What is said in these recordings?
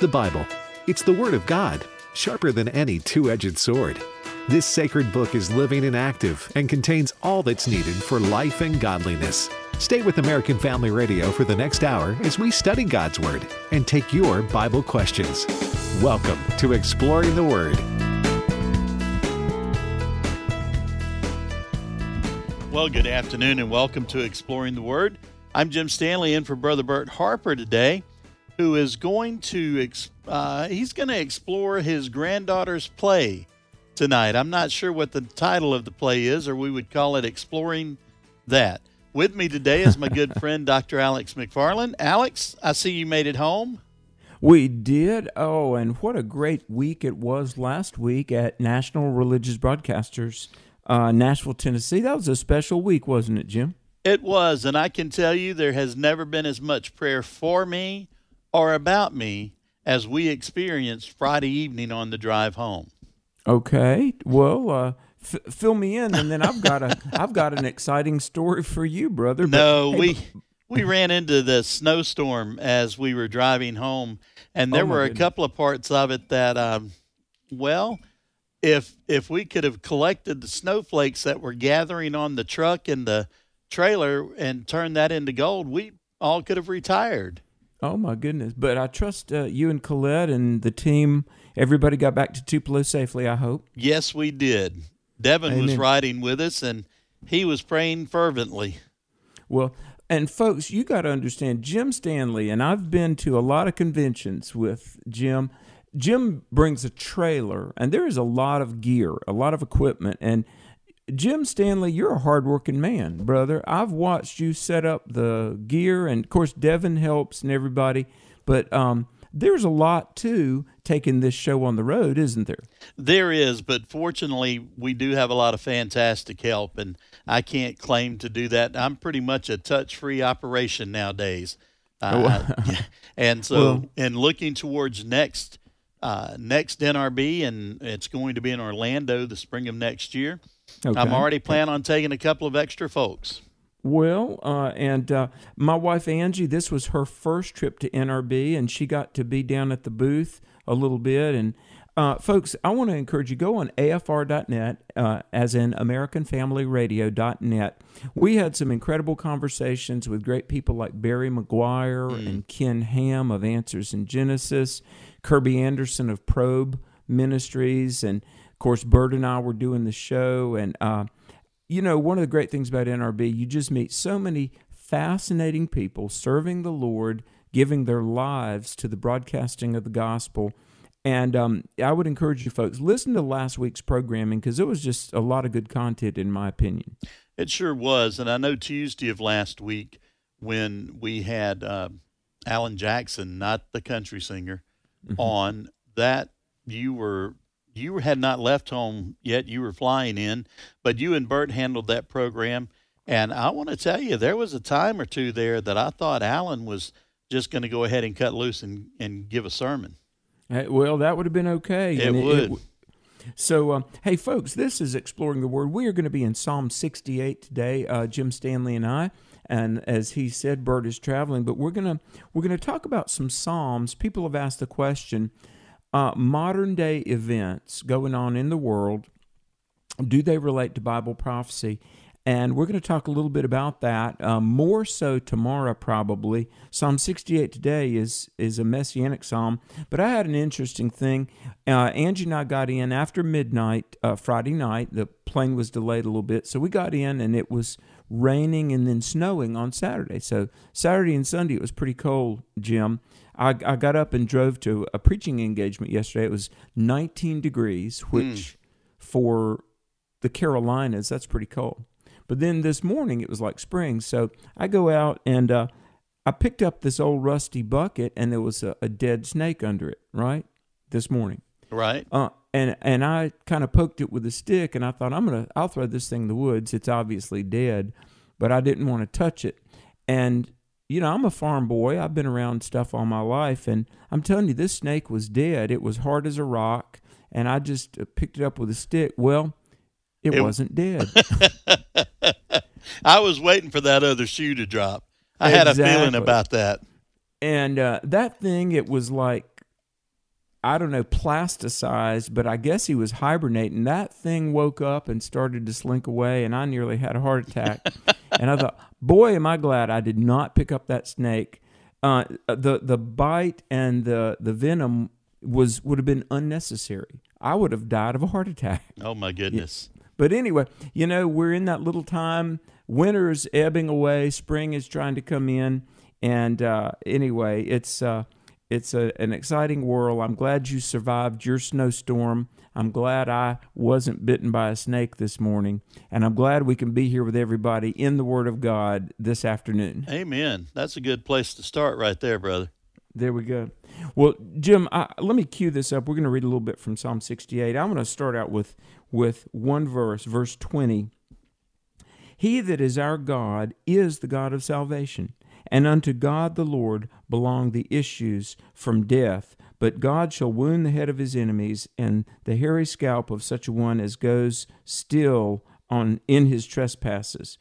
The Bible. It's the Word of God, sharper than any two edged sword. This sacred book is living and active and contains all that's needed for life and godliness. Stay with American Family Radio for the next hour as we study God's Word and take your Bible questions. Welcome to Exploring the Word. Well, good afternoon and welcome to Exploring the Word. I'm Jim Stanley in for Brother Bert Harper today, who is going to uh, he's going to explore his granddaughter's play tonight. I'm not sure what the title of the play is, or we would call it Exploring That. With me today is my good friend Dr. Alex McFarland. Alex, I see you made it home. We did. Oh, and what a great week it was last week at National Religious Broadcasters uh, Nashville, Tennessee. That was a special week, wasn't it, Jim? It was, and I can tell you there has never been as much prayer for me or about me as we experienced Friday evening on the drive home. Okay, well, uh, f- fill me in, and then I've got a I've got an exciting story for you, brother. But, no, hey, we. we ran into the snowstorm as we were driving home, and there oh were a couple of parts of it that, um, well, if if we could have collected the snowflakes that were gathering on the truck and the trailer and turned that into gold, we all could have retired. Oh my goodness! But I trust uh, you and Colette and the team. Everybody got back to Tupelo safely. I hope. Yes, we did. Devin Amen. was riding with us, and he was praying fervently. Well, and folks, you got to understand Jim Stanley, and I've been to a lot of conventions with Jim Jim brings a trailer, and there is a lot of gear, a lot of equipment. And Jim Stanley, you're a hardworking man, brother. I've watched you set up the gear, and of course, Devin helps and everybody. But um, there's a lot to taking this show on the road, isn't there? There is, but fortunately, we do have a lot of fantastic help, and I can't claim to do that. I'm pretty much a touch free operation nowadays. Uh, and so, well, and looking towards next uh, next NRB, and it's going to be in Orlando the spring of next year. Okay. I'm already planning on taking a couple of extra folks. Well, uh, and uh, my wife Angie, this was her first trip to NRB, and she got to be down at the booth a little bit. And uh, folks, I want to encourage you go on afr.net, uh, as in AmericanFamilyRadio.net. We had some incredible conversations with great people like Barry McGuire mm. and Ken Ham of Answers in Genesis. Kerby Anderson of Probe Ministries, and course, Bert and I were doing the show. And uh, you know, one of the great things about NRB, you just meet so many fascinating people serving the Lord, giving their lives to the broadcasting of the gospel. And um, I would encourage you folks listen to last week's programming because it was just a lot of good content, in my opinion. It sure was, and I know Tuesday of last week when we had uh, Alan Jackson, not the country singer, mm-hmm. on that you were you had not left home yet you were flying in but you and bert handled that program and i want to tell you there was a time or two there that i thought alan was just going to go ahead and cut loose and, and give a sermon well that would have been okay it would it, it, so, um, hey, folks, this is Exploring the Word. We are going to be in Psalm 68 today, uh, Jim Stanley and I and as he said, Bert is traveling. But we're gonna we're gonna talk about some psalms. People have asked the question: uh, modern day events going on in the world, do they relate to Bible prophecy? And we're going to talk a little bit about that. Um, more so tomorrow, probably. Psalm 68 today is is a messianic psalm. But I had an interesting thing. Uh, Angie and I got in after midnight uh, Friday night. The plane was delayed a little bit, so we got in, and it was raining and then snowing on Saturday. So Saturday and Sunday it was pretty cold, Jim. I, I got up and drove to a preaching engagement yesterday. It was 19 degrees, which mm. for the Carolinas that's pretty cold. But then this morning it was like spring. So I go out and uh, I picked up this old rusty bucket and there was a, a dead snake under it. Right this morning. Right. Uh, and and I kind of poked it with a stick, and I thought I'm gonna I'll throw this thing in the woods. It's obviously dead, but I didn't want to touch it. And you know I'm a farm boy. I've been around stuff all my life, and I'm telling you, this snake was dead. It was hard as a rock, and I just uh, picked it up with a stick. Well, it, it wasn't dead. I was waiting for that other shoe to drop. I exactly. had a feeling about that. And uh, that thing, it was like I don't know, plasticized, but I guess he was hibernating. That thing woke up and started to slink away, and I nearly had a heart attack. and I thought, boy, am I glad I did not pick up that snake. Uh, the the bite and the the venom was would have been unnecessary. I would have died of a heart attack. Oh my goodness. But anyway, you know, we're in that little time. Winter's ebbing away. Spring is trying to come in. And uh, anyway, it's uh, it's a, an exciting world. I'm glad you survived your snowstorm. I'm glad I wasn't bitten by a snake this morning. And I'm glad we can be here with everybody in the Word of God this afternoon. Amen. That's a good place to start right there, brother. There we go. Well, Jim, I, let me cue this up. We're going to read a little bit from Psalm 68. I'm going to start out with with one verse, verse 20. He that is our God is the God of salvation, and unto God the Lord belong the issues from death. But God shall wound the head of his enemies, and the hairy scalp of such a one as goes still on in his trespasses.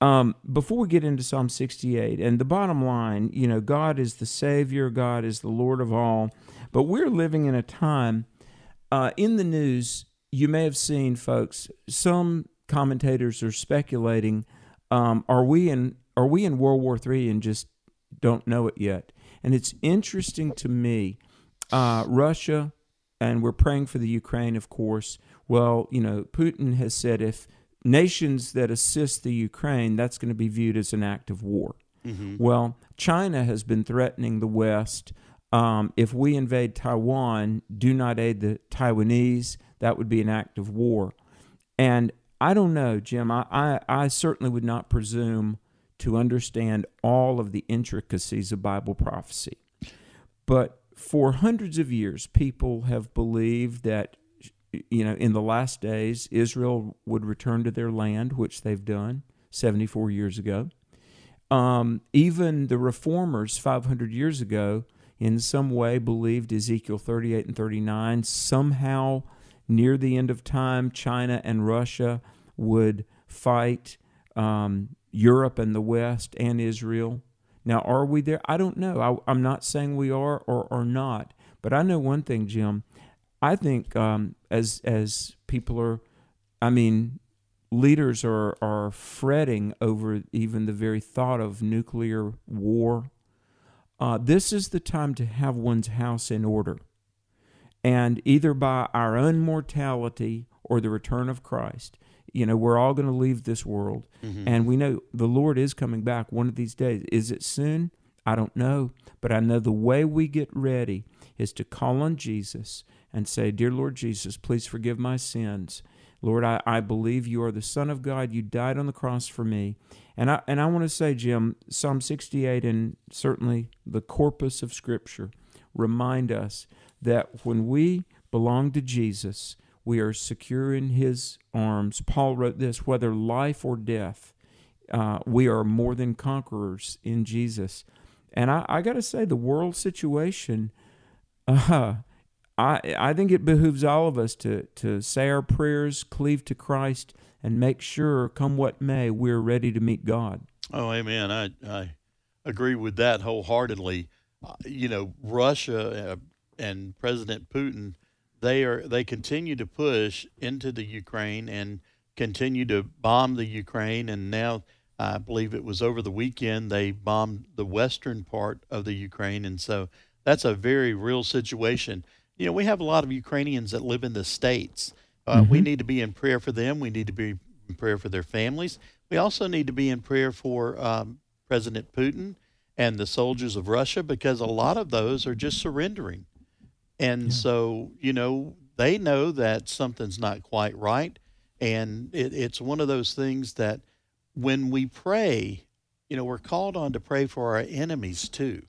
Um, before we get into Psalm 68, and the bottom line, you know, God is the Savior, God is the Lord of all, but we're living in a time uh, in the news. You may have seen, folks. Some commentators are speculating: um, Are we in Are we in World War III and just don't know it yet? And it's interesting to me. Uh, Russia, and we're praying for the Ukraine, of course. Well, you know, Putin has said if nations that assist the Ukraine, that's going to be viewed as an act of war. Mm-hmm. Well, China has been threatening the West. Um, if we invade Taiwan, do not aid the Taiwanese. That would be an act of war. And I don't know, Jim. I, I, I certainly would not presume to understand all of the intricacies of Bible prophecy. But for hundreds of years, people have believed that you know, in the last days, Israel would return to their land, which they've done 74 years ago. Um, even the reformers 500 years ago, in some way, believed Ezekiel 38 and 39. Somehow, near the end of time, China and Russia would fight um, Europe and the West and Israel. Now, are we there? I don't know. I, am not saying we are or, or not. But I know one thing, Jim. I think um, as as people are, I mean, leaders are are fretting over even the very thought of nuclear war. Uh, this is the time to have one's house in order, and either by our own mortality or the return of Christ, you know, we're all going to leave this world, mm-hmm. and we know the Lord is coming back one of these days. Is it soon? I don't know, but I know the way we get ready is to call on Jesus and say, Dear Lord Jesus, please forgive my sins. Lord, I, I believe you are the Son of God. You died on the cross for me. And I, and I want to say, Jim, Psalm 68 and certainly the corpus of Scripture remind us that when we belong to Jesus, we are secure in his arms. Paul wrote this whether life or death, uh, we are more than conquerors in Jesus. And I, I got to say, the world situation uh, I I think it behooves all of us to to say our prayers, cleave to Christ, and make sure, come what may, we're ready to meet God. Oh, amen. I I agree with that wholeheartedly. Uh, you know, Russia uh, and President Putin, they are they continue to push into the Ukraine and continue to bomb the Ukraine, and now. I believe it was over the weekend they bombed the western part of the Ukraine, and so that's a very real situation you know, we have a lot of Ukrainians that live in the States. Uh, mm-hmm. We need to be in prayer for them. We need to be in prayer for their families. We also need to be in prayer for um, President Putin and the soldiers of Russia because a lot of those are just surrendering. And yeah. so, you know, they know that something's not quite right. And it, it's one of those things that when we pray, you know, we're called on to pray for our enemies too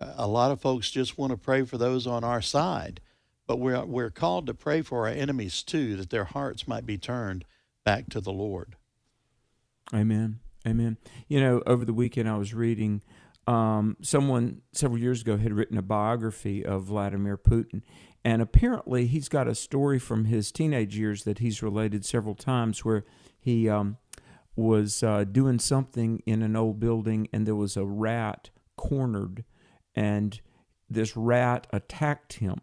a lot of folks just want to pray for those on our side, but we're we're called to pray for our enemies too, that their hearts might be turned back to the Lord. Amen. Amen. You know, over the weekend I was reading um, someone several years ago had written a biography of Vladimir Putin, and apparently he's got a story from his teenage years that he's related several times where he um, was uh, doing something in an old building and there was a rat cornered and this rat attacked him,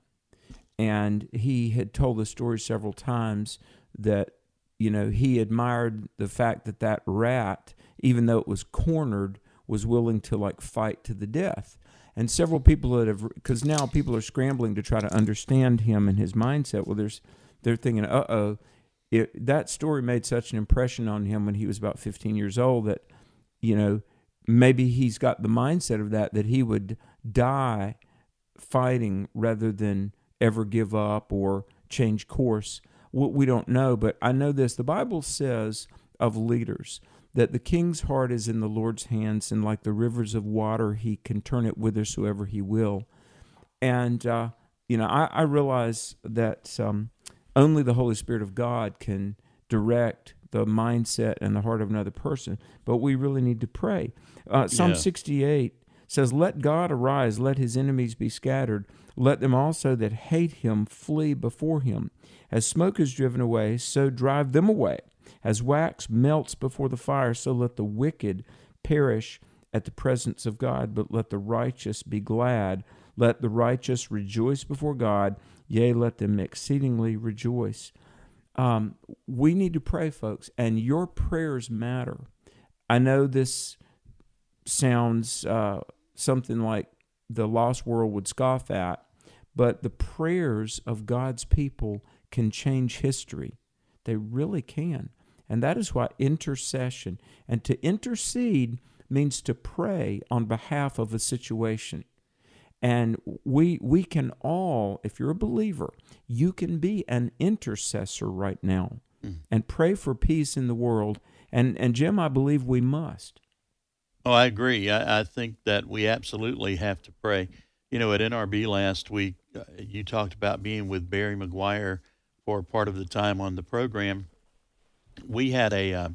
and he had told the story several times that you know he admired the fact that that rat, even though it was cornered, was willing to like fight to the death. And several people that have, because now people are scrambling to try to understand him and his mindset. Well, there's, they're thinking, uh oh, that story made such an impression on him when he was about 15 years old that, you know, maybe he's got the mindset of that that he would die fighting rather than ever give up or change course. What we don't know, but I know this. The Bible says of leaders that the king's heart is in the Lord's hands, and like the rivers of water, he can turn it whithersoever he will. And, uh, you know, I, I realize that um, only the Holy Spirit of God can direct the mindset and the heart of another person, but we really need to pray. Uh, Psalm yeah. 68 says, Let God arise, let his enemies be scattered, let them also that hate him flee before him. As smoke is driven away, so drive them away. As wax melts before the fire, so let the wicked perish at the presence of God, but let the righteous be glad. Let the righteous rejoice before God, yea, let them exceedingly rejoice. Um, we need to pray, folks, and your prayers matter. I know this sounds uh, something like the lost world would scoff at, but the prayers of God's people can change history. They really can. And that is why intercession and to intercede means to pray on behalf of a situation. And we we can all, if you're a believer, you can be an intercessor right now mm. and pray for peace in the world. And and Jim, I believe we must. Oh, I agree. I, I think that we absolutely have to pray. You know, at NRB last week, uh, you talked about being with Barry McGuire for part of the time on the program we had a uh,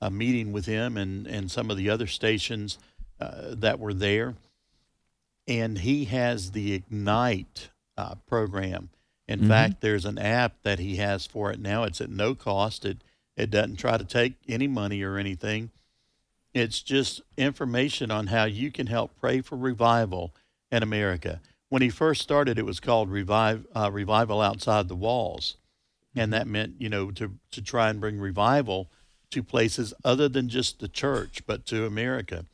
a meeting with him and and some of the other stations uh, that were there, and he has the Ignite uh, program. In mm-hmm. fact, there's an app that he has for it now. It's at no cost. It it doesn't try to take any money or anything. It's just information on how you can help pray for revival in America. When he first started, it was called Revive uh, Revival Outside the Walls and that meant you know to to try and bring revival to places other than just the church, but to America.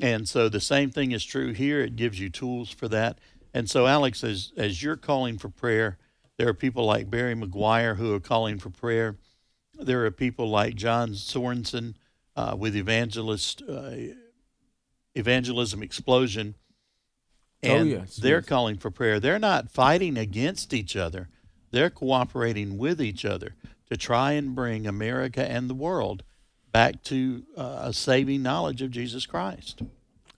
And so the same thing is true here. It gives you tools for that. And so, Alex, as as you're calling for prayer, there are people like Barry McGuire who are calling for prayer. There are people like John Sorensen uh, with Evangelist uh, Evangelism Explosion, oh, and oh, yes, they're yes. calling for prayer. They're not fighting against each other they're cooperating with each other to try and bring America and the world back to uh, a saving knowledge of Jesus Christ.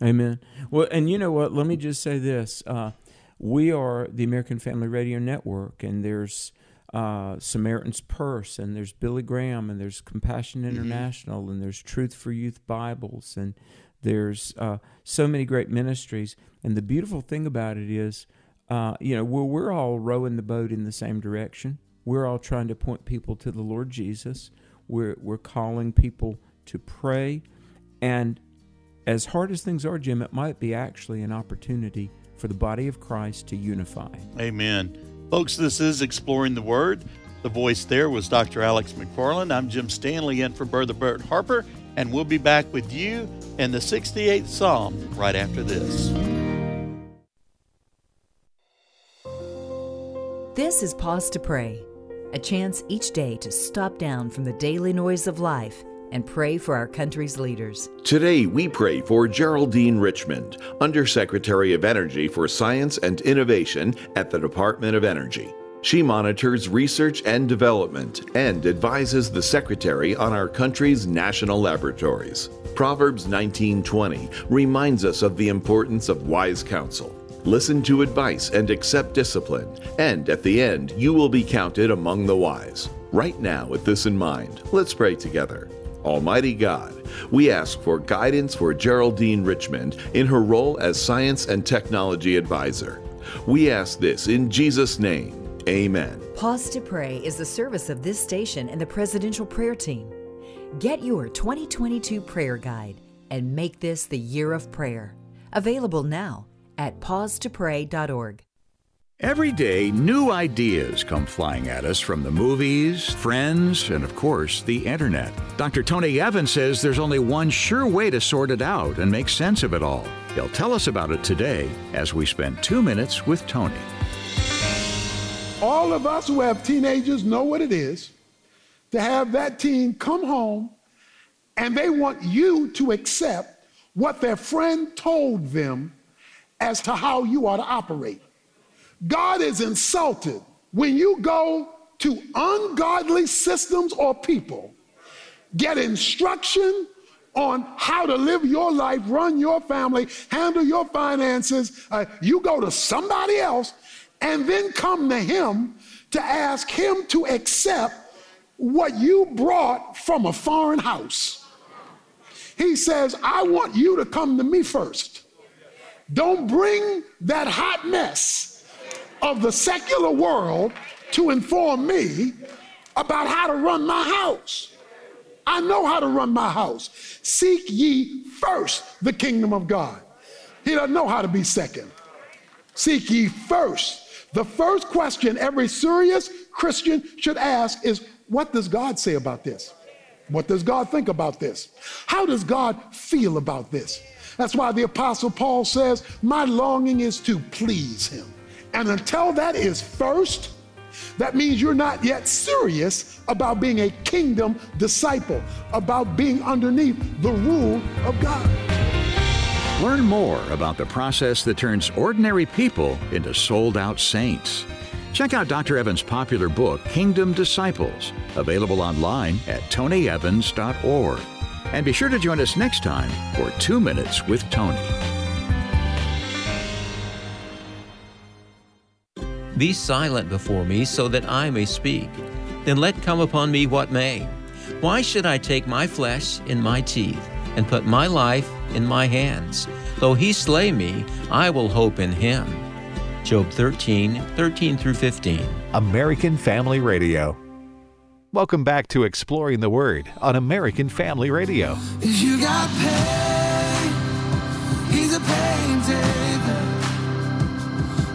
Amen. Well, and you know what? Let me just say this. Uh, we are the American Family Radio Network, and there's uh, Samaritan's Purse, and there's Billy Graham, and there's Compassion mm-hmm. International, mm-hmm. and there's Truth for Youth Bibles, and there's uh, so many great ministries. And the beautiful thing about it is, uh, you know, we're, we're all rowing the boat in the same direction. We're all trying to point people to the Lord Jesus. We're, we're calling people to pray. And as hard as things are, Jim, it might be actually an opportunity for the body of Christ to unify. Amen. Folks, this is Exploring the Word. The voice there was Dr. Alex McFarland. I'm Jim Stanley in for Brother Bert Harper, and we'll be back with you in the 68th Psalm right after this. This is Pause to Pray, a chance each day to stop down from the daily noise of life and pray for our country's leaders. Today, we pray for Geraldine Richmond, Undersecretary of Energy for Science and Innovation at the Department of Energy. She monitors research and development and advises the Secretary on our country's national laboratories. Proverbs 19:20 reminds us of the importance of wise counsel. Listen to advice and accept discipline, and at the end, you will be counted among the wise. Right now, with this in mind, let's pray together. Almighty God, we ask for guidance for Geraldine Richmond in her role as Science and Technology Advisor. We ask this in Jesus' name. Amen. Pause to Pray is the service of this station and the Presidential Prayer Team. Get your 2022 prayer guide and make this the year of prayer. Available now at pausetopray.org. Every day, new ideas come flying at us from the movies, friends, and of course, the internet. Dr. Tony Evans says there's only one sure way to sort it out and make sense of it all. He'll tell us about it today as we spend two minutes with Tony. All of us who have teenagers know what it is to have that teen come home and they want you to accept what their friend told them as to how you ought to operate. God is insulted when you go to ungodly systems or people, get instruction on how to live your life, run your family, handle your finances. Uh, you go to somebody else and then come to him to ask him to accept what you brought from a foreign house. He says, I want you to come to me first. Don't bring that hot mess of the secular world to inform me about how to run my house. I know how to run my house. Seek ye first the kingdom of God. He doesn't know how to be second. Seek ye first. The first question every serious Christian should ask is what does God say about this? What does God think about this? How does God feel about this? That's why the Apostle Paul says, My longing is to please him. And until that is first, that means you're not yet serious about being a kingdom disciple, about being underneath the rule of God. Learn more about the process that turns ordinary people into sold out saints. Check out Dr. Evans' popular book, Kingdom Disciples, available online at tonyevans.org. And be sure to join us next time for Two Minutes with Tony. Be silent before me so that I may speak. Then let come upon me what may. Why should I take my flesh in my teeth and put my life in my hands? Though he slay me, I will hope in him. Job 13, 13 through 15. American Family Radio. Welcome back to Exploring the Word on American Family Radio. If you got pain, he's a pain taker.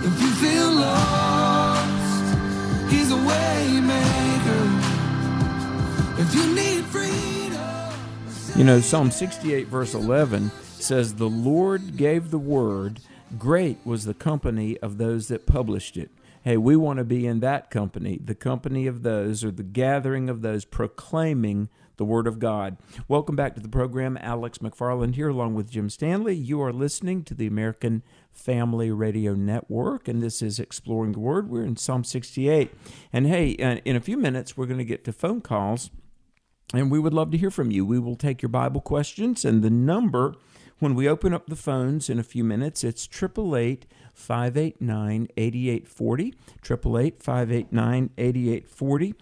If you feel lost, he's a way maker. If you need freedom, You know, Psalm 68, verse 11 says, The Lord gave the word, great was the company of those that published it. Hey, we want to be in that company, the company of those, or the gathering of those proclaiming the Word of God. Welcome back to the program. Alex McFarland here, along with Jim Stanley. You are listening to the American Family Radio Network, and this is Exploring the Word. We're in Psalm 68. And hey, uh, in a few minutes, we're going to get to phone calls. And we would love to hear from you. We will take your Bible questions, and the number when we open up the phones in a few minutes, it's 888 589 8840. 888 589 8840.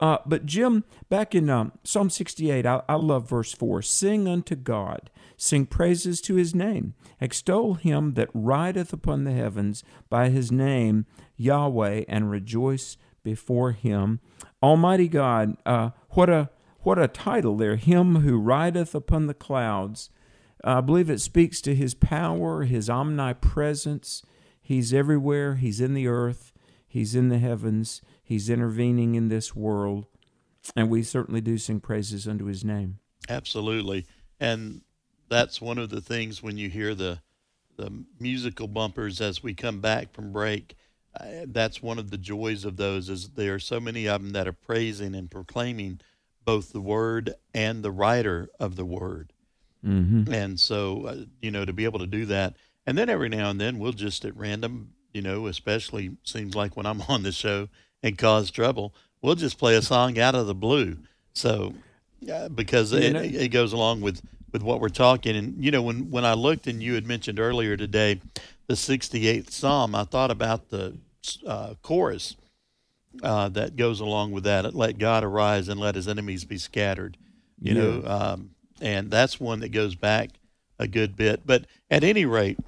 Uh, but Jim, back in um, Psalm 68, I, I love verse 4 Sing unto God, sing praises to his name, extol him that rideth upon the heavens by his name, Yahweh, and rejoice before him. Almighty God, uh, what a what a title there! Him who rideth upon the clouds. I believe it speaks to his power, his omnipresence. He's everywhere. He's in the earth. He's in the heavens. He's intervening in this world. And we certainly do sing praises unto his name. Absolutely. And that's one of the things when you hear the the musical bumpers as we come back from break. Uh, that's one of the joys of those is there are so many of them that are praising and proclaiming both the word and the writer of the word. Mm-hmm. And so, uh, you know, to be able to do that, and then every now and then we'll just at random, you know, especially seems like when I'm on the show and cause trouble, we'll just play a song out of the blue. So, uh, because You it, know- it goes along with with what we're talking, and you know, when when I looked and you had mentioned earlier today, the 68th Psalm, I thought about the uh, chorus uh, that goes along with that. Let God arise and let His enemies be scattered. You know, um, and that's one that goes back a good bit. But at any rate,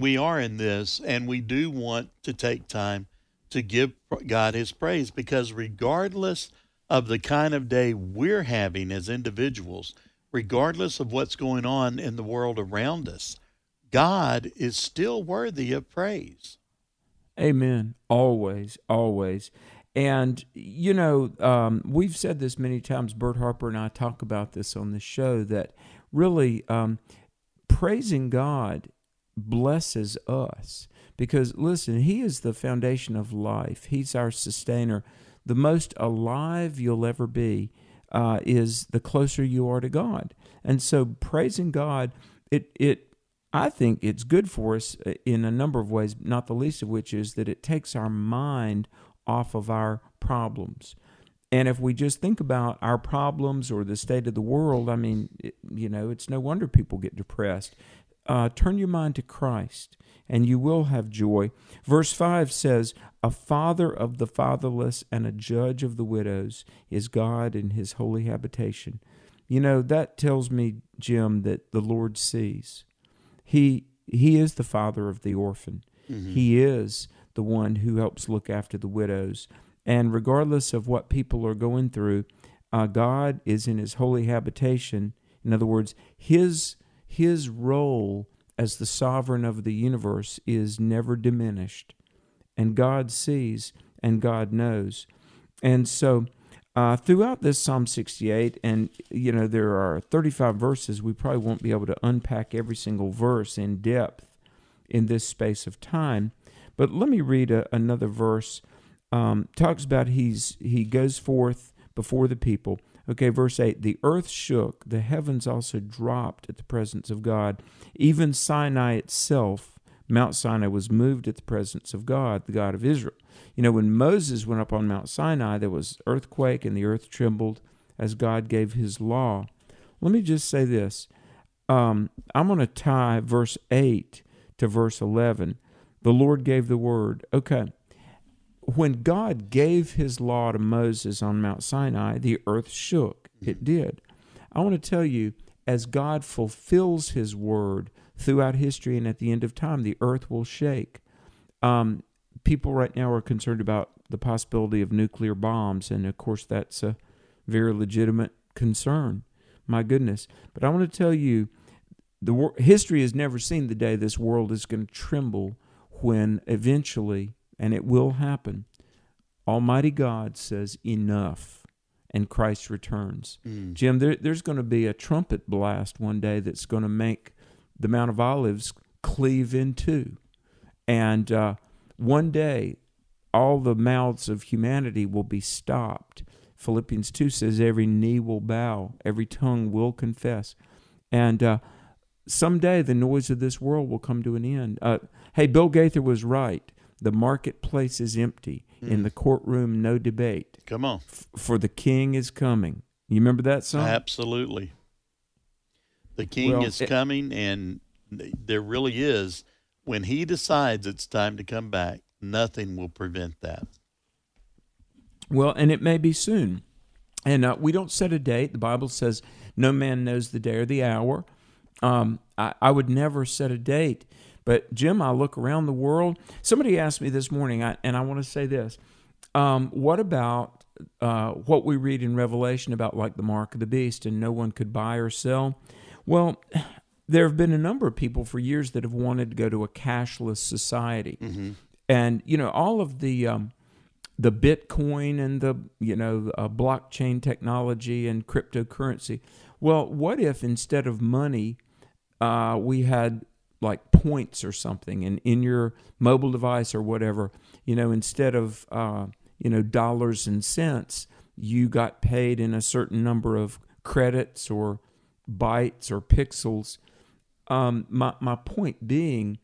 we are in this, and we do want to take time to give God His praise because regardless of the kind of day we're having as individuals, regardless of what's going on in the world around us, God is still worthy of praise. Amen. Always, always. And, you know, um, we've said this many times. Bert Harper and I talk about this on the show that really um, praising God blesses us because, listen, He is the foundation of life, He's our sustainer. The most alive you'll ever be uh, is the closer you are to God. And so, praising God, it, it I think it's good for us uh, in a number of ways, not the least of which is that it takes our mind off of our problems. And if we just think about our problems or the state of the world, I mean, it, you know, it's no wonder people get depressed. Uh, turn your mind to Christ and you will have joy. Verse 5 says, A father of the fatherless and a judge of the widows is God in his holy habitation. You know, that tells me, Jim, that the Lord sees. He he is the father of the orphan. Mm-hmm. He is the one who helps look after the widows. And regardless of what people are going through, uh, God is in His holy habitation. In other words, His His role as the sovereign of the universe is never diminished, and God sees and God knows. And so, uh, throughout this Psalm 68, and you know, there are 35 verses, we probably won't be able to unpack every single verse in depth in this space of time. But let me read a, another verse. Um, talks about he's he goes forth before the people. Okay, verse 8 The earth shook, the heavens also dropped at the presence of God. Even Sinai itself, Mount Sinai, was moved at the presence of God, the God of Israel. You know, when Moses went up on Mount Sinai, there was earthquake and the earth trembled as God gave his law. Let me just say this. Um, I'm going to tie verse 8 to verse 11. The Lord gave the word. Okay. When God gave his law to Moses on Mount Sinai, the earth shook. It did. I want to tell you, as God fulfills his word throughout history and at the end of time, the earth will shake. Um, people right now are concerned about the possibility of nuclear bombs, and of course, that's a very legitimate concern. My goodness. But I want to tell you, the history has never seen the day this world is going to tremble when eventually, and it will happen, Almighty God says, Enough, and Christ returns. Mm. Jim, there, there's going to be a trumpet blast one day that's going to make the Mount of Olives cleave in two. And uh, one day, all the mouths of humanity will be stopped. Philippians 2 says, Every knee will bow, every tongue will confess. And uh, someday the noise of this world will come to an end. Uh, hey, Bill Gaither was right. The marketplace is empty. Mm. In the courtroom, no debate. Come on. F- for the king is coming. You remember that song? Absolutely. The king well, is it, coming, and there really is. When he decides it's time to come back, nothing will prevent that. Well, and it may be soon. And uh, we don't set a date. The Bible says no man knows the day or the hour. Um, I, I, would never set a date. But, Jim, I look around the world. Somebody asked me this morning, and I want to say this. Um, what about uh, what we read in Revelation about, like the mark of the beast, and no one could buy or sell? Well, there have been a number of people for years that have wanted to go to a cashless society. Mm-hmm. And, you know, all of the. Um, the Bitcoin and the you know uh, blockchain technology and cryptocurrency. Well, what if instead of money, uh, we had like points or something, and in your mobile device or whatever, you know, instead of uh, you know dollars and cents, you got paid in a certain number of credits or bytes or pixels. Um, my my point being,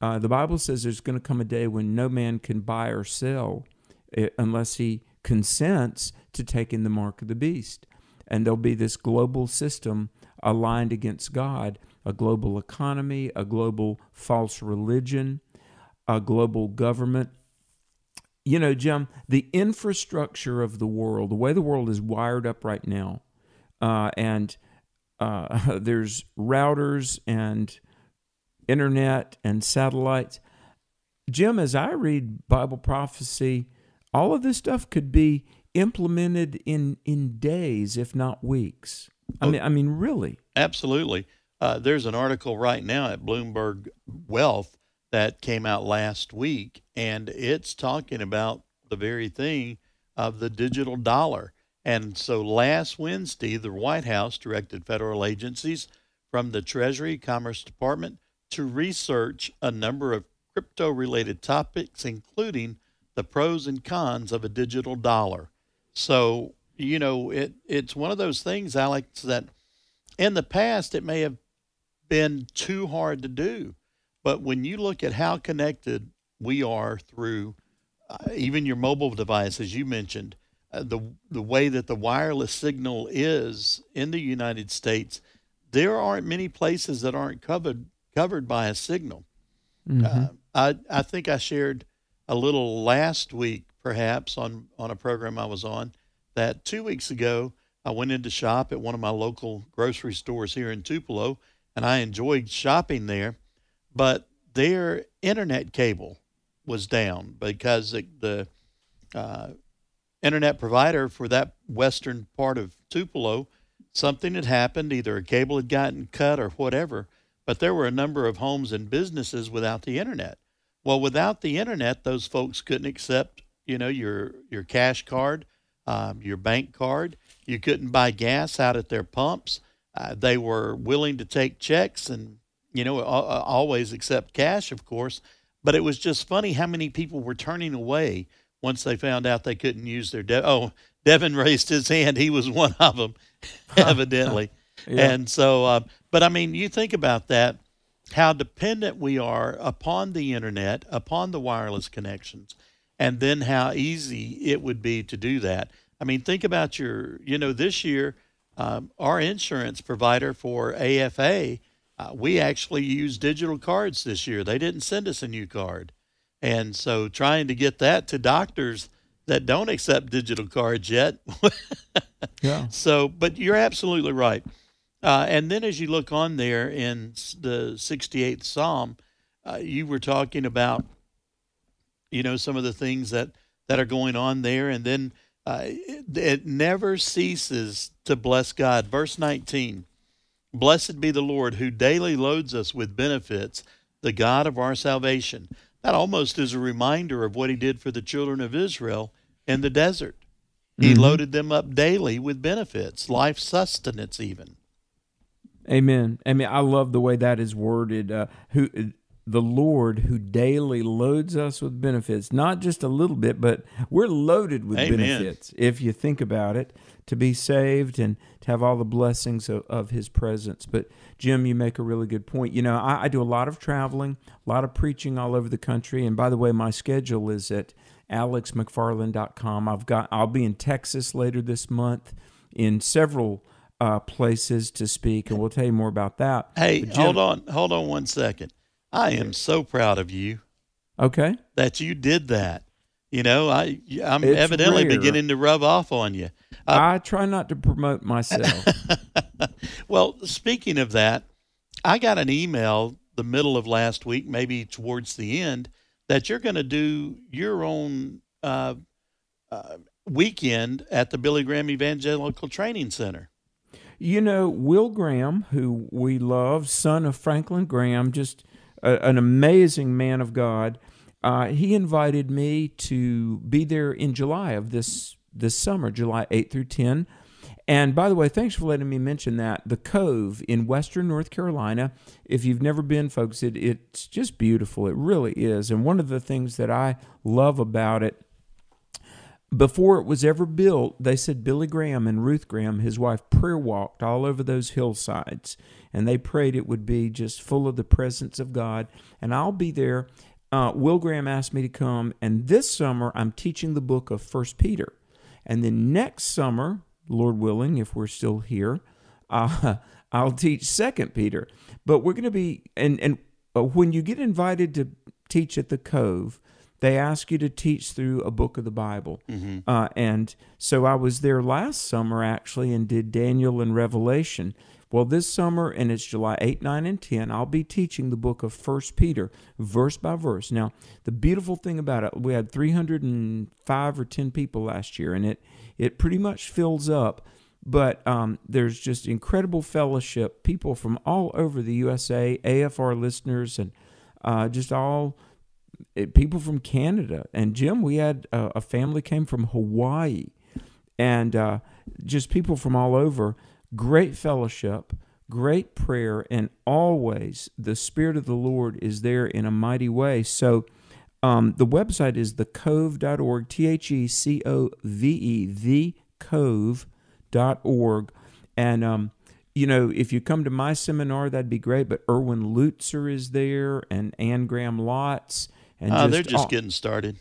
uh, the Bible says there's going to come a day when no man can buy or sell eh, unless he consents to taking the mark of the beast, and there'll be this global system aligned against God a global economy, a global false religion, a global government. You know, Jim, the infrastructure of the world, the way the world is wired up right now, uh, and uh, there's routers and internet and satellites. Jim, as I read Bible prophecy, all of this stuff could be implemented in in days, if not weeks. I mean, I mean, really. Absolutely. Uh, there's an article right now at Bloomberg Wealth that came out last week, and it's talking about the very thing of the digital dollar. And so last Wednesday, the White House directed federal agencies from the Treasury Commerce Department to research a number of crypto related topics, including the pros and cons of a digital dollar. So, you know, it, it's one of those things, Alex, that in the past it may have been too hard to do. But when you look at how connected we are through uh, even your mobile device, as you mentioned, uh, the the way that the wireless signal is in the United States, there aren't many places that aren't covered covered by a signal. Mm-hmm. Uh, I I think I shared a little last week, perhaps on on a program I was on, that two weeks ago I went into shop at one of my local grocery stores here in Tupelo, and I enjoyed shopping there, but their internet cable was down because the, the uh, internet provider for that western part of Tupelo, something had happened, either a cable had gotten cut or whatever, but there were a number of homes and businesses without the internet. Well, without the internet, those folks couldn't accept, you know, your your cash card, um, your bank card. You couldn't buy gas out at their pumps. Uh, they were willing to take checks and, you know, always accept cash, of course. But it was just funny how many people were turning away once they found out they couldn't use their de- oh Devin raised his hand he was one of them evidently yeah. and so uh, but I mean you think about that how dependent we are upon the internet upon the wireless connections and then how easy it would be to do that I mean think about your you know this year um, our insurance provider for AFA uh, we actually used digital cards this year they didn't send us a new card and so trying to get that to doctors that don't accept digital cards yet. yeah. So, but you're absolutely right. Uh, and then as you look on there in the 68th Psalm, uh, you were talking about, you know, some of the things that, that are going on there. And then uh, it, it never ceases to bless God. Verse 19 Blessed be the Lord who daily loads us with benefits, the God of our salvation. That almost is a reminder of what he did for the children of Israel in the desert. He mm-hmm. loaded them up daily with benefits, life sustenance, even. Amen. I mean, I love the way that is worded. Uh, who the Lord who daily loads us with benefits, not just a little bit, but we're loaded with Amen. benefits if you think about it, to be saved and to have all the blessings of, of His presence. But Jim, you make a really good point. You know, I, I do a lot of traveling, a lot of preaching all over the country. And by the way, my schedule is at alexmcfarland.com. I've got I'll be in Texas later this month in several uh, places to speak, and we'll tell you more about that. Hey, Jim, hold on, hold on one second. I am so proud of you. Okay, that you did that. You know, I I'm it's evidently rare. beginning to rub off on you. Uh, I try not to promote myself. well, speaking of that, I got an email the middle of last week, maybe towards the end, that you're going to do your own uh, uh, weekend at the Billy Graham Evangelical Training Center. You know, Will Graham, who we love, son of Franklin Graham, just a, an amazing man of God. Uh, he invited me to be there in July of this this summer, July 8 through 10. And by the way, thanks for letting me mention that. The Cove in Western North Carolina, if you've never been, folks, it, it's just beautiful. It really is. And one of the things that I love about it, before it was ever built, they said Billy Graham and Ruth Graham, his wife, prayer walked all over those hillsides. And they prayed it would be just full of the presence of God. And I'll be there. Uh, Will Graham asked me to come. And this summer, I'm teaching the book of First Peter. And then next summer, Lord willing, if we're still here, uh, I'll teach Second Peter. But we're going to be and and uh, when you get invited to teach at the Cove, they ask you to teach through a book of the Bible. Mm-hmm. Uh, and so I was there last summer actually and did Daniel and Revelation. Well, this summer, and it's July 8, 9, and 10, I'll be teaching the book of First Peter, verse by verse. Now, the beautiful thing about it, we had 305 or 10 people last year, and it, it pretty much fills up. but um, there's just incredible fellowship. People from all over the USA, AFR listeners, and uh, just all eh, people from Canada. And Jim, we had a, a family came from Hawaii, and uh, just people from all over. Great fellowship, great prayer, and always the Spirit of the Lord is there in a mighty way. So. Um, the website is thecove.org, T H E C O V E, thecove.org. And, um, you know, if you come to my seminar, that'd be great. But Erwin Lutzer is there and Ann Graham Lotz. And uh, they're just getting started.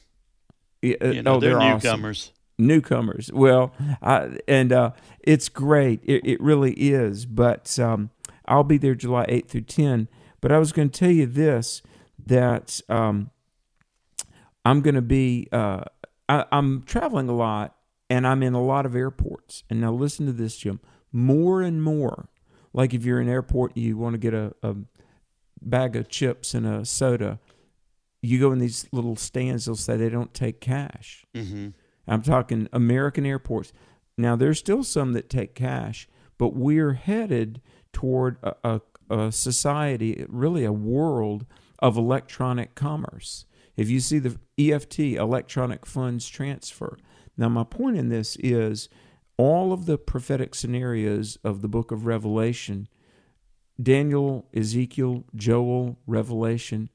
Uh, you know, oh, they're, they're newcomers. Awesome. Newcomers. Well, I, and uh, it's great. It, it, really is. But um, I'll be there July 8th through 10. But I was going to tell you this that um, I'm going to be, uh, I, I'm traveling a lot and I'm in a lot of airports. And now listen to this, Jim. More and more, like if you're in an airport, you want to get a, a bag of chips and a soda, you go in these little stands, they'll say they don't take cash. Mm-hmm. I'm talking American airports. Now, there's still some that take cash, but we're headed toward a, a, a society, really a world of electronic commerce. If you see the EFT, electronic funds transfer. Now, my point in this is all of the prophetic scenarios of the book of Revelation Daniel, Ezekiel, Joel, Revelation.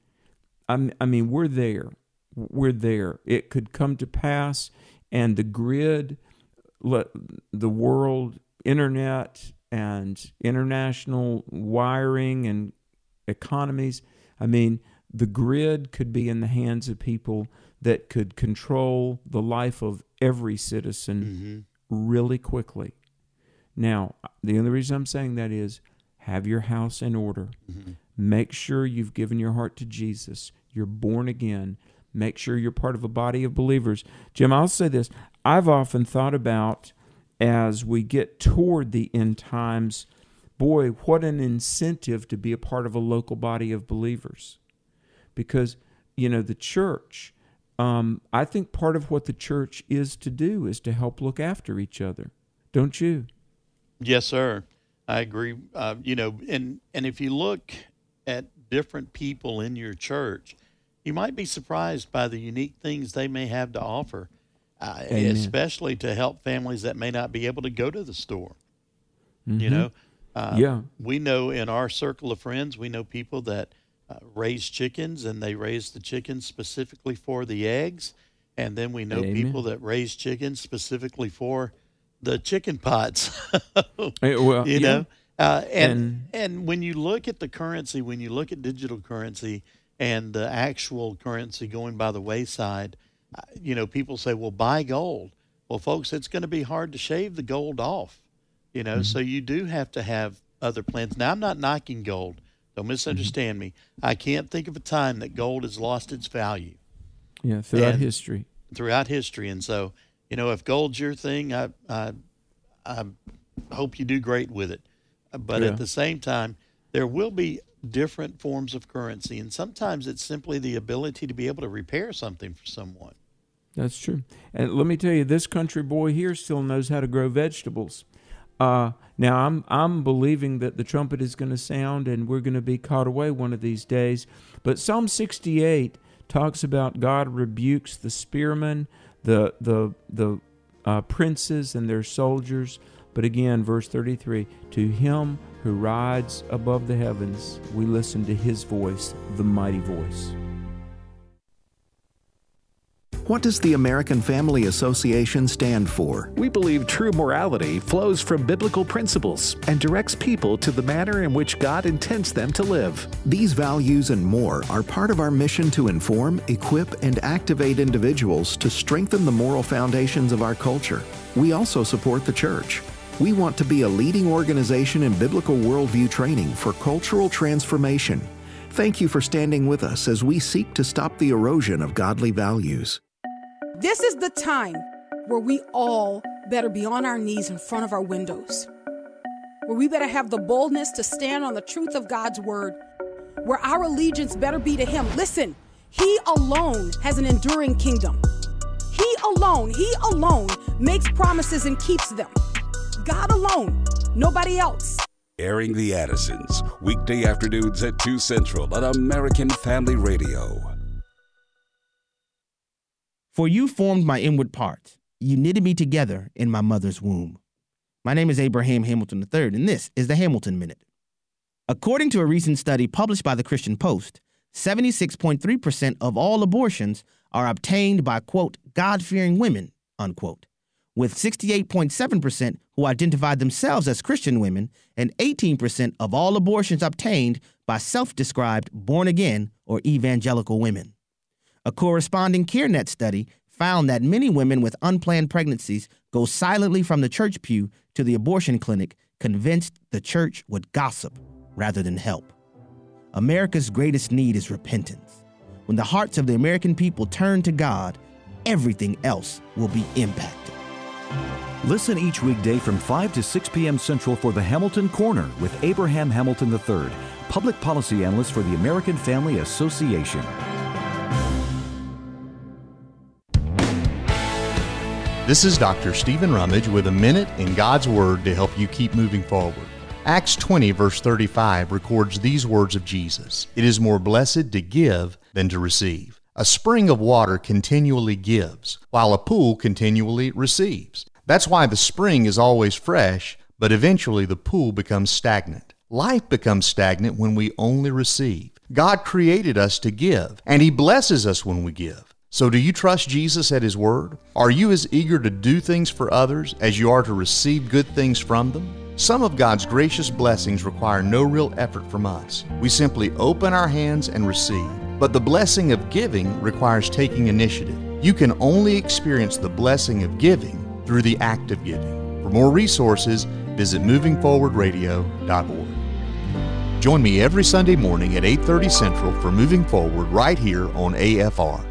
I mean, we're there. We're there. It could come to pass, and the grid, the world, internet, and international wiring and economies. I mean, the grid could be in the hands of people that could control the life of every citizen mm-hmm. really quickly. Now, the only reason I'm saying that is have your house in order. Mm-hmm. Make sure you've given your heart to Jesus. You're born again. Make sure you're part of a body of believers. Jim, I'll say this. I've often thought about as we get toward the end times, boy, what an incentive to be a part of a local body of believers. Because, you know, the church, um, I think part of what the church is to do is to help look after each other. Don't you? Yes, sir. I agree. Uh, you know, and and if you look at different people in your church, you might be surprised by the unique things they may have to offer, uh, especially to help families that may not be able to go to the store. Mm-hmm. You know, uh, yeah, we know in our circle of friends, we know people that uh, raise chickens and they raise the chickens specifically for the eggs, and then we know Amen. people that raise chickens specifically for the chicken pots. Hey, well, you yeah. know, uh, and, And- and when you look at the currency, when you look at digital currency and the actual currency going by the wayside, uh, you know, people say, "Well, buy gold." Well, folks, it's going to be hard to shave the gold off. You know, so you do have to have other plans. Now, I'm not knocking gold. Don't misunderstand me. I can't think of a time that gold has lost its value yeah, throughout And- history. throughout history. And so, you know, if gold's your thing, I I, I hope you do great with it. But Yeah. at the same time, there will be different forms of currency, and sometimes it's simply the ability to be able to repair something for someone. That's true. And let me tell you, this country boy here still knows how to grow vegetables. Uh, now I'm I'm believing that the trumpet is going to sound and we're going to be caught away one of these days. But Psalm 68 talks about God rebukes the spearmen, the the the uh, princes and their soldiers. But again, verse 33: To him who rides above the heavens, we listen to his voice, the mighty voice. What does the American Family Association stand for? We believe true morality flows from biblical principles and directs people to the manner in which God intends them to live. These values and more are part of our mission to inform, equip, and activate individuals to strengthen the moral foundations of our culture. We also support the church. We want to be a leading organization in biblical worldview training for cultural transformation. Thank you for standing with us as we seek to stop the erosion of godly values. This is the time where we all better be on our knees in front of our windows, where we better have the boldness to stand on the truth of God's word, where our allegiance better be to Him. Listen, He alone has an enduring kingdom. He alone, He alone makes promises and keeps them. God alone, nobody else. Airing the Addisons, weekday afternoons at 2 Central on American Family Radio. For you formed my inward part. you knitted me together in my mother's womb. My name is Abraham Hamilton III, and this is the Hamilton Minute. According to a recent study published by the Christian Post, 76.3% of all abortions are obtained by, quote, God fearing women, unquote, with 68.7% who identified themselves as Christian women and 18% of all abortions obtained by self described born again or evangelical women. A corresponding CareNet study found that many women with unplanned pregnancies go silently from the church pew to the abortion clinic, convinced the church would gossip rather than help. America's greatest need is repentance. When the hearts of the American people turn to God, everything else will be impacted. Listen each weekday from 5 to 6 p.m. Central for the Hamilton Corner with Abraham Hamilton III, Public Policy Analyst for the American Family Association. This is Dr. Stephen Rummage with a minute in God's Word to help you keep moving forward. Acts 20, verse 35, records these words of Jesus It is more blessed to give than to receive. A spring of water continually gives, while a pool continually receives. That's why the spring is always fresh, but eventually the pool becomes stagnant. Life becomes stagnant when we only receive. God created us to give, and He blesses us when we give. So, do you trust Jesus at His Word? Are you as eager to do things for others as you are to receive good things from them? Some of God's gracious blessings require no real effort from us. We simply open our hands and receive. But the blessing of giving requires taking initiative. You can only experience the blessing of giving through the act of giving. For more resources, visit movingforwardradio.org. Join me every Sunday morning at 8:30 Central for Moving Forward right here on AFR.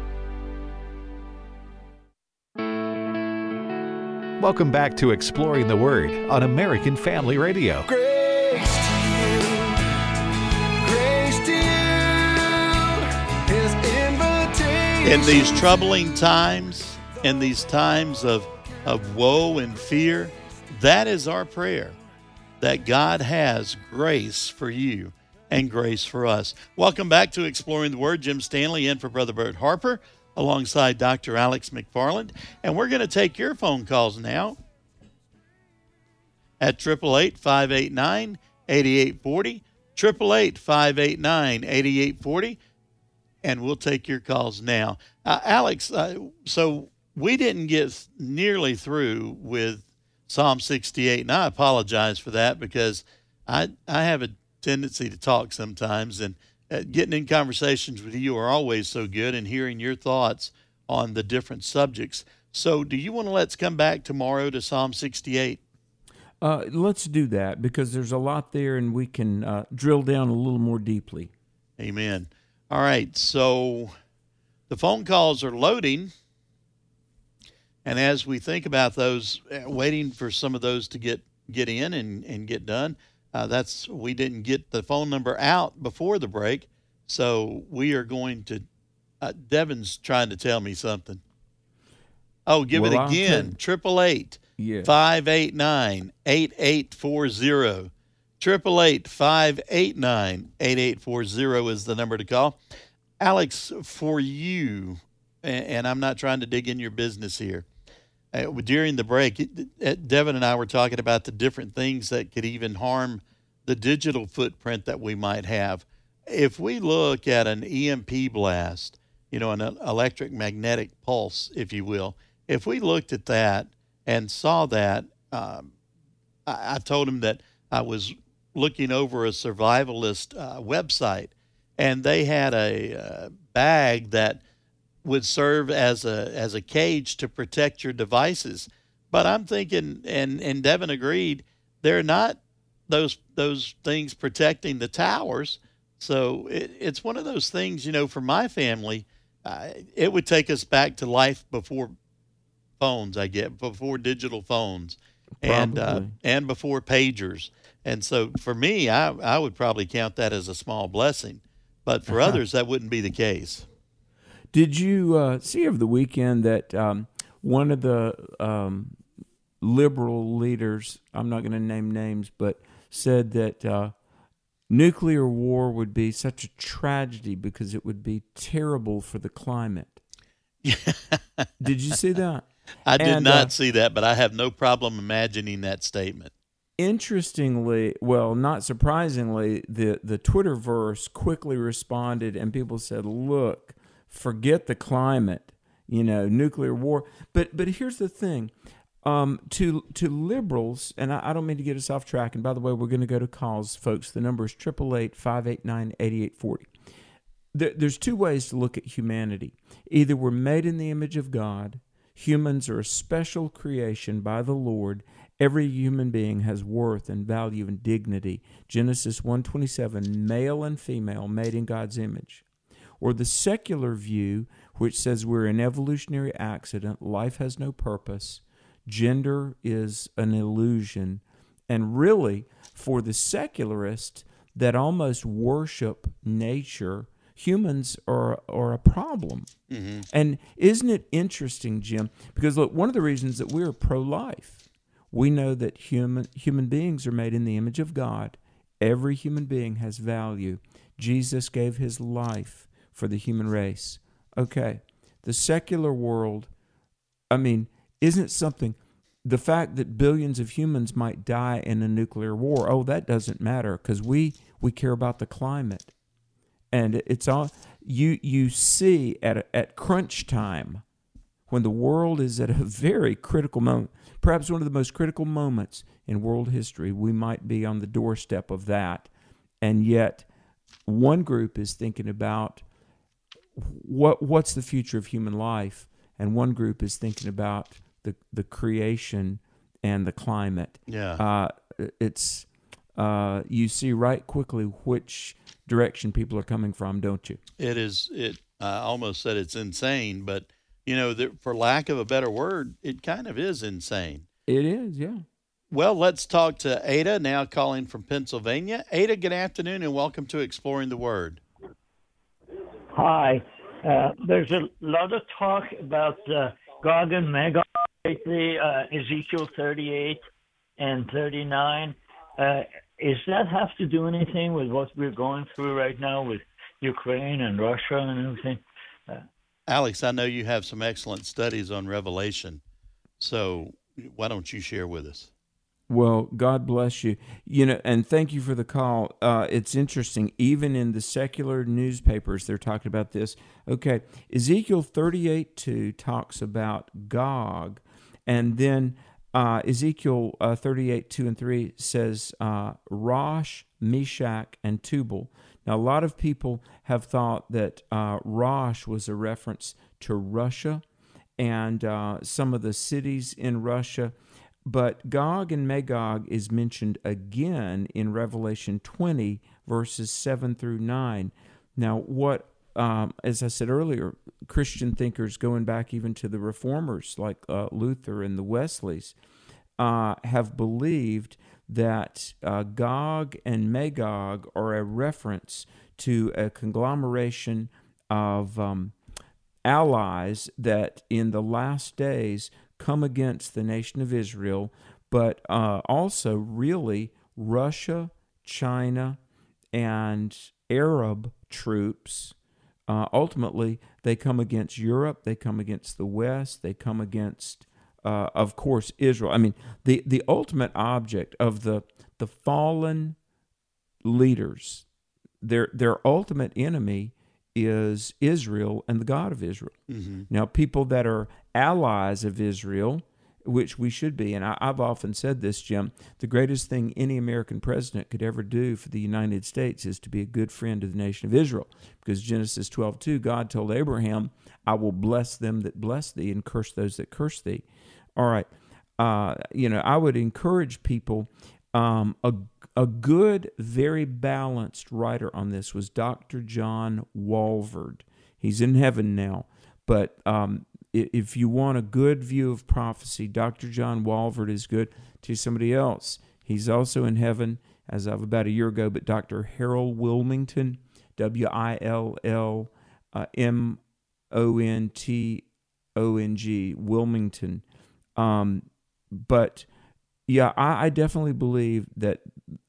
Welcome back to Exploring the Word on American Family Radio. Grace In these troubling times, in these times of, of woe and fear, that is our prayer that God has grace for you and grace for us. Welcome back to Exploring the Word. Jim Stanley in for Brother Bert Harper alongside Dr. Alex McFarland. And we're going to take your phone calls now at 888 589 8840. 888 589 8840. And we'll take your calls now. Uh, Alex, uh, so we didn't get nearly through with Psalm 68, and I apologize for that because I, I have a tendency to talk sometimes, and uh, getting in conversations with you are always so good and hearing your thoughts on the different subjects. So, do you want to let's come back tomorrow to Psalm 68? Uh, let's do that because there's a lot there and we can uh, drill down a little more deeply. Amen. All right. So, the phone calls are loading. And as we think about those, uh, waiting for some of those to get, get in and, and get done, uh, that's we didn't get the phone number out before the break, so we are going to. Uh, Devin's trying to tell me something. Oh, give Well, it again. Triple eight Yeah. five eight nine eight eight four zero. Triple eight five eight nine eight eight four zero is the number to call. Alex, for you, and I'm not trying to dig in your business here. Uh, during the break, it- Devin and I were talking about the different things that could even harm the digital footprint that we might have. If we look at an EMP blast, you know, an electric magnetic pulse, if you will, if we looked at that and saw that, um, I, I told him that I was looking over a survivalist uh, website, and they had a uh, bag that would serve as a as a cage to protect your devices. But I'm thinking, and and Devin agreed, they're not those those things protecting the towers. So it, it's one of those things, you know, for my family, uh, it would take us back to life before phones. I get before digital phones, and uh, and before pagers. And so for me, I I would probably count that as a small blessing, but for Uh-huh. others that wouldn't be the case. Did you uh, see over the weekend that um, one of the um, liberal leaders, I'm not going to name names, but said that uh, nuclear war would be such a tragedy because it would be terrible for the climate. did you see that? I did And, not uh, see that, but I have no problem imagining that statement. Interestingly, well, not surprisingly, the the Twitterverse quickly responded, and people said, "Look, forget the climate, you know, nuclear war." But but here's the thing, um, to to liberals, and I, I don't mean to get us off track. And by the way, we're going to go to calls, folks. The number is triple eight five eight nine eighty eight forty. There, there's two ways to look at humanity. Either we're made in the image of God. Humans are a special creation by the Lord. Every human being has worth and value and dignity. Genesis 1:27, male and female made in God's image. Or the secular view which says we're an evolutionary accident, life has no purpose, gender is an illusion, and really for the secularist that almost worship nature, humans are are a problem. Mhm. And isn't it interesting, Jim? Because look, one of the reasons that we're pro-life, we know that human human beings are made in the image of God. Every human being has value. Jesus gave his life for the human race. Okay. The secular world, I mean, isn't something the fact that billions of humans might die in a nuclear war, oh, that doesn't matter because we we care about the climate and it's all you you see at at crunch time when the world is at a very critical moment perhaps one of the most critical moments in world history we might be on the doorstep of that and yet one group is thinking about what what's the future of human life and one group is thinking about the the creation and the climate Yeah. uh, it's uh, you see right quickly which direction people are coming from, don't you? It is. It. I almost said it's insane, but you know, there, for lack of a better word, it kind of is insane. It is, yeah. Well, let's talk to Ada now, calling from Pennsylvania. Ada, good afternoon, and welcome to Exploring the Word. Hi. Uh, there's a lot of talk about uh, Gog and Magog lately, uh, Ezekiel 38 and 39. Uh, is that have to do anything with what we're going through right now with Ukraine and Russia and everything? Alex, I know you have some excellent studies on Revelation, so why don't you share with us? Well, God bless you. You know, and thank you for the call. Uh, it's interesting. Even in the secular newspapers, they're talking about this. Okay, Ezekiel 38 2 talks about Gog, and then uh, Ezekiel uh, 38 2 and 3 says uh, Rosh, Meshech, and Tubal. Now, a lot of people have thought that uh, Rosh was a reference to Russia and uh, some of the cities in Russia. But Gog and Magog is mentioned again in Revelation 20, verses 7 through 9. Now, what, um, as I said earlier, Christian thinkers going back even to the reformers like uh, Luther and the Wesleys uh, have believed that uh, Gog and Magog are a reference to a conglomeration of um, allies that in the last days come against the nation of Israel, but uh, also really Russia, China, and Arab troops. Uh, ultimately, they come against Europe, they come against the West, they come against, uh, of course, Israel. I mean, the, the ultimate object of the, the fallen leaders, their, their ultimate enemy is Israel and the God of Israel. Mhm. Now, people that are allies of Israel, which we should be, and I, I've often said this, Jim, the greatest thing any American president could ever do for the United States is to be a good friend of the nation of Israel. Because Genesis 12 2, God told Abraham, I will bless them that bless thee and curse those that curse thee. All right. Uh, you know, I would encourage people. Um, a, a good, very balanced writer on this was Dr. John Walvoord. He's in heaven now. But um, if you want a good view of prophecy, Dr. John Walvoord is good to somebody else. He's also in heaven as of about a year ago, but Dr. Harold Willmington, W I L L M O N T O N G, Willmington. Um, but yeah, I, I definitely believe that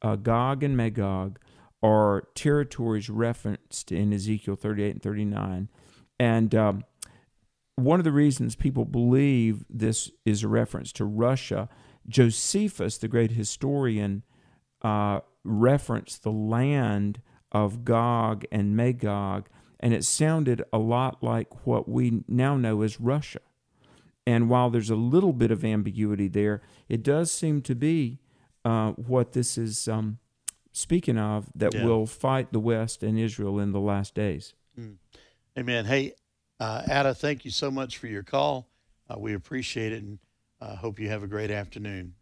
uh, Gog and Magog are territories referenced in Ezekiel 38 and 39. And um, one of the reasons people believe this is a reference to Russia, Josephus, the great historian, uh, referenced the land of Gog and Magog, and it sounded a lot like what we now know as Russia. And while there's a little bit of ambiguity there, it does seem to be uh, what this is um, speaking of that Yeah. will fight the West and Israel in the last days. Mm. Amen. Hey, uh, Ada, thank you so much for your call. Uh, we appreciate it and uh, hope you have a great afternoon.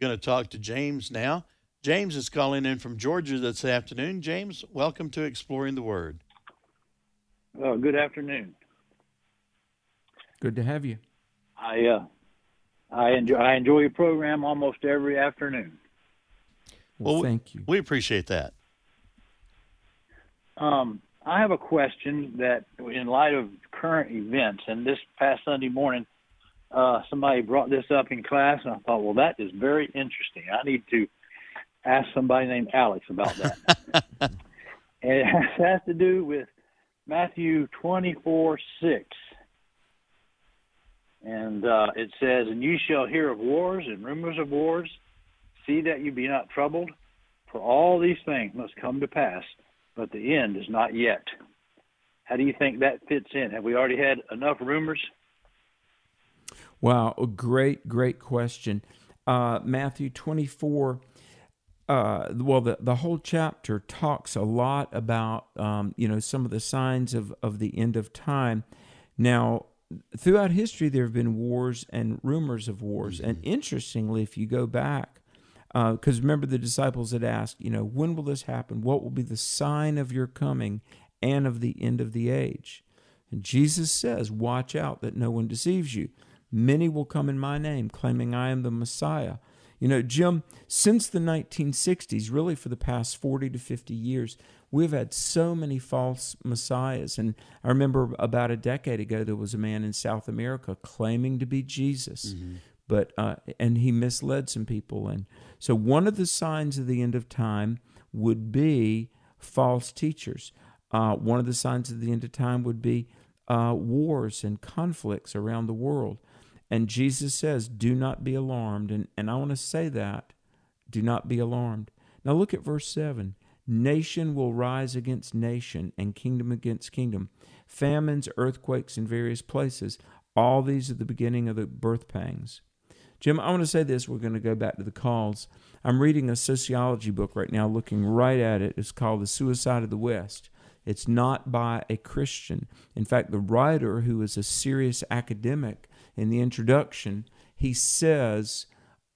Going to talk to James now. James is calling in from Georgia this afternoon. James, welcome to Exploring the Word. Oh, good afternoon. Good to have you. I uh, I enjoy I enjoy your program almost every afternoon. Well, thank you. We appreciate that. Um, I have a question that, in light of current events, and this past Sunday morning, uh, somebody brought this up in class, and I thought, well, that is very interesting. I need to ask somebody named Alex about that. and it has to do with Matthew twenty-four six. And uh, it says, And you shall hear of wars and rumors of wars. See that you be not troubled, for all these things must come to pass, but the end is not yet. How do you think that fits in? Have we already had enough rumors? Wow, great, great question. Uh, Matthew 24, uh, well, the, the whole chapter talks a lot about, um, you know, some of the signs of, of the end of time. Now, throughout history, there have been wars and rumors of wars. And interestingly, if you go back, Uh, because remember the disciples had asked, you know, when will this happen? What will be the sign of your coming and of the end of the age? And Jesus says, Watch out that no one deceives you. Many will come in my name, claiming I am the Messiah. You know, Jim, since the 1960s, really for the past 40 to 50 years, we've had so many false messiahs. And I remember about a decade ago, there was a man in South America claiming to be Jesus, mm-hmm. But uh, and he misled some people. And so, one of the signs of the end of time would be false teachers. Uh, one of the signs of the end of time would be uh, wars and conflicts around the world. And Jesus says, Do not be alarmed. And, and I want to say that. Do not be alarmed. Now look at verse 7. Nation will rise against nation and kingdom against kingdom. Famines, earthquakes in various places. All these are the beginning of the birth pangs. Jim, I want to say this. We're going to go back to the calls. I'm reading a sociology book right now, looking right at it. It's called The Suicide of the West. It's not by a Christian. In fact, the writer, who is a serious academic, in the introduction, he says,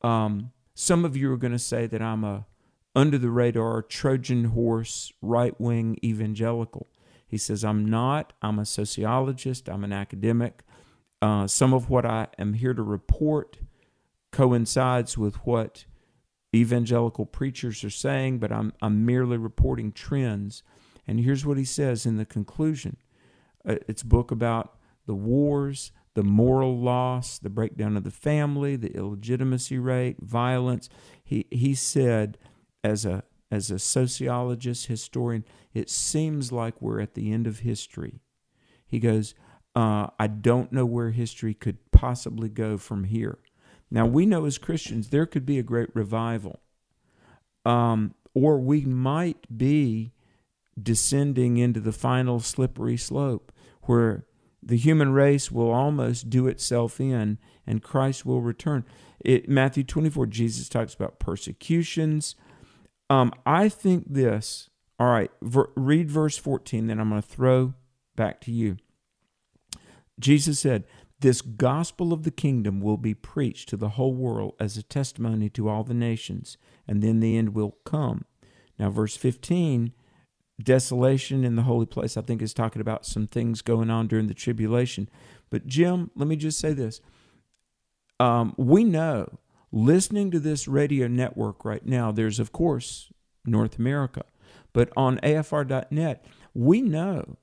um, Some of you are going to say that I'm a under the radar Trojan horse right wing evangelical. He says, I'm not. I'm a sociologist, I'm an academic. Uh, some of what I am here to report coincides with what evangelical preachers are saying, but I'm, I'm merely reporting trends. And here's what he says in the conclusion uh, it's a book about the wars, the moral loss, the breakdown of the family, the illegitimacy rate, violence. He, he said, as a, as a sociologist, historian, it seems like we're at the end of history. He goes, uh, I don't know where history could possibly go from here. Now, we know as Christians there could be a great revival, um, or we might be descending into the final slippery slope where the human race will almost do itself in and Christ will return. It, Matthew 24, Jesus talks about persecutions. Um, I think this, all right, ver, read verse 14, then I'm going to throw back to you. Jesus said, This gospel of the kingdom will be preached to the whole world as a testimony to all the nations, and then the end will come. Now, verse 15, desolation in the holy place, I think is talking about some things going on during the tribulation. But, Jim, let me just say this. Um, we know, listening to this radio network right now, there's, of course, North America, but on AFR.net, we know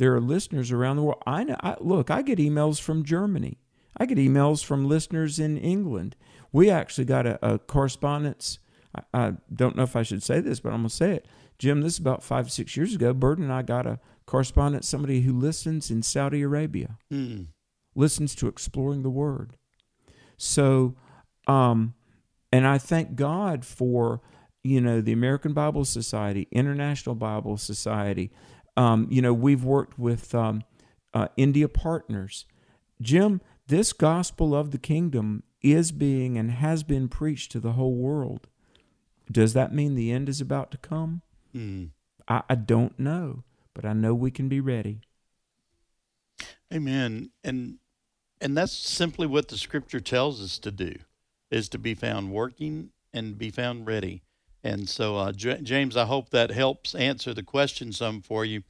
there are listeners around the world. I know. I, look, I get emails from Germany. I get emails from listeners in England. We actually got a, a correspondence. I, I, don't know if I should say this, but I'm going to say it. Jim, this is about five, six years ago. Bert and I got a correspondence, somebody who listens in Saudi Arabia, Mm. listens to Exploring the Word. So, um, and I thank God for, you know, the American Bible Society, International Bible Society. Um, you know, we've worked with um, uh, India partners. Jim, this gospel of the kingdom is being and has been preached to the whole world. Does that mean the end is about to come? Mm. I, I don't know, but I know we can be ready. Amen. And and that's simply what the scripture tells us to do is to be found working and be found ready. And so, uh, J- James, I hope that helps answer the question some for you.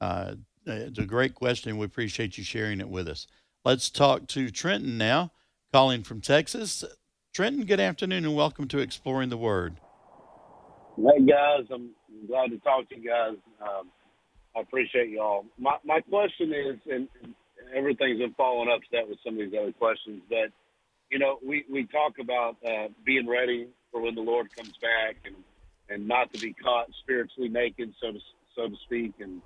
Uh, it's a great question. We appreciate you sharing it with us. Let's talk to Trenton now, calling from Texas. Trenton, good afternoon and welcome to Exploring the Word. Hey guys, I'm glad to talk to you guys. Um, I appreciate y'all. My my question is, and everything's been following up to that with some of these other questions, but you know, we we talk about uh, being ready for when the Lord comes back, and and not to be caught spiritually naked, so to so to speak. And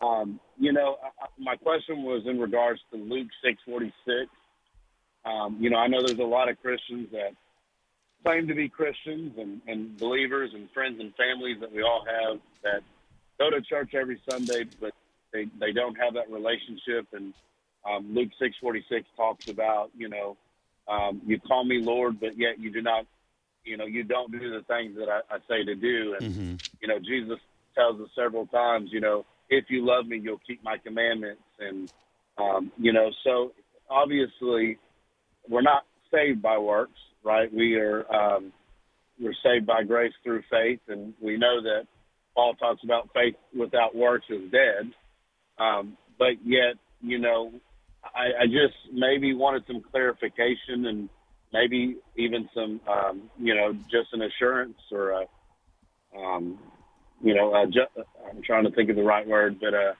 um, you know, I, my question was in regards to Luke six forty six. Um, you know, I know there's a lot of Christians that claim to be Christians and, and believers and friends and families that we all have that go to church every Sunday, but they, they don't have that relationship. And um, Luke six forty six talks about, you know, um, you call me Lord, but yet you do not, you know, you don't do the things that I, I say to do. And you know, Jesus tells us several times, you know, if you love me, you'll keep my commandments. And um, you know, so obviously we're not saved by works, right? We are um, we're saved by grace through faith, and we know that Paul talks about faith without works is dead. Um, but yet, you know, I, I just maybe wanted some clarification and maybe even some, um, you know, just an assurance or a, um, you know, a ju- I'm trying to think of the right word, but uh,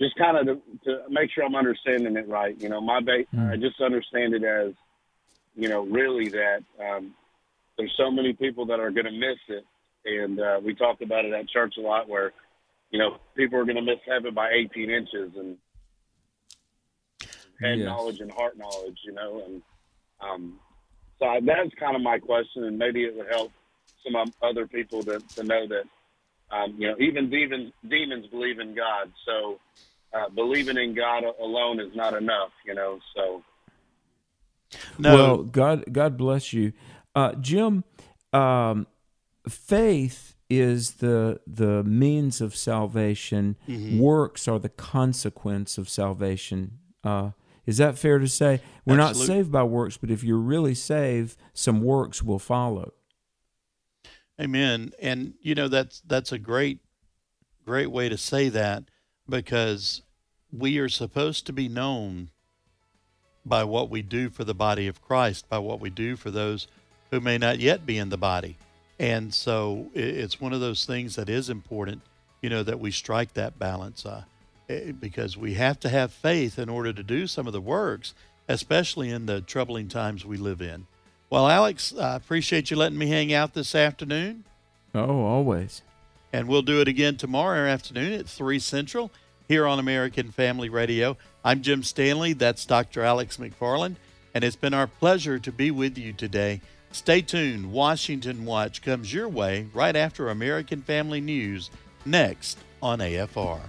just kind of to, to make sure I'm understanding it right. You know, my ba- I just understand it as, you know, really that um, there's so many people that are going to miss it, and uh, we talk about it at church a lot, where you know people are going to miss heaven by 18 inches and head Yes. knowledge and heart knowledge, you know, and um, so I, that's kind of my question, and maybe it would help some um, other people to, to know that um, you know even demons demons believe in God, so uh, believing in God alone is not enough, you know. So Well, God, God bless you, uh, Jim. Um, faith is the the means of salvation. Mhm. Works are the consequence of salvation. Uh, is that fair to say? We're not saved by works, but if you're really saved, some works will follow. Amen. And you know that's that's a great great way to say that because we are supposed to be known by what we do for the body of Christ, by what we do for those who may not yet be in the body. And so it's one of those things that is important, you know, that we strike that balance uh, Eh, because we have to have faith in order to do some of the works, especially in the troubling times we live in. Well, Alex, I appreciate you letting me hang out this afternoon. Oh, always. And we'll do it again tomorrow afternoon at 3 Central here on American Family Radio. I'm Jim Stanley. That's Dr. Alex McFarland. And it's been our pleasure to be with you today. Stay tuned. Washington Watch comes your way right after American Family News next on AFR.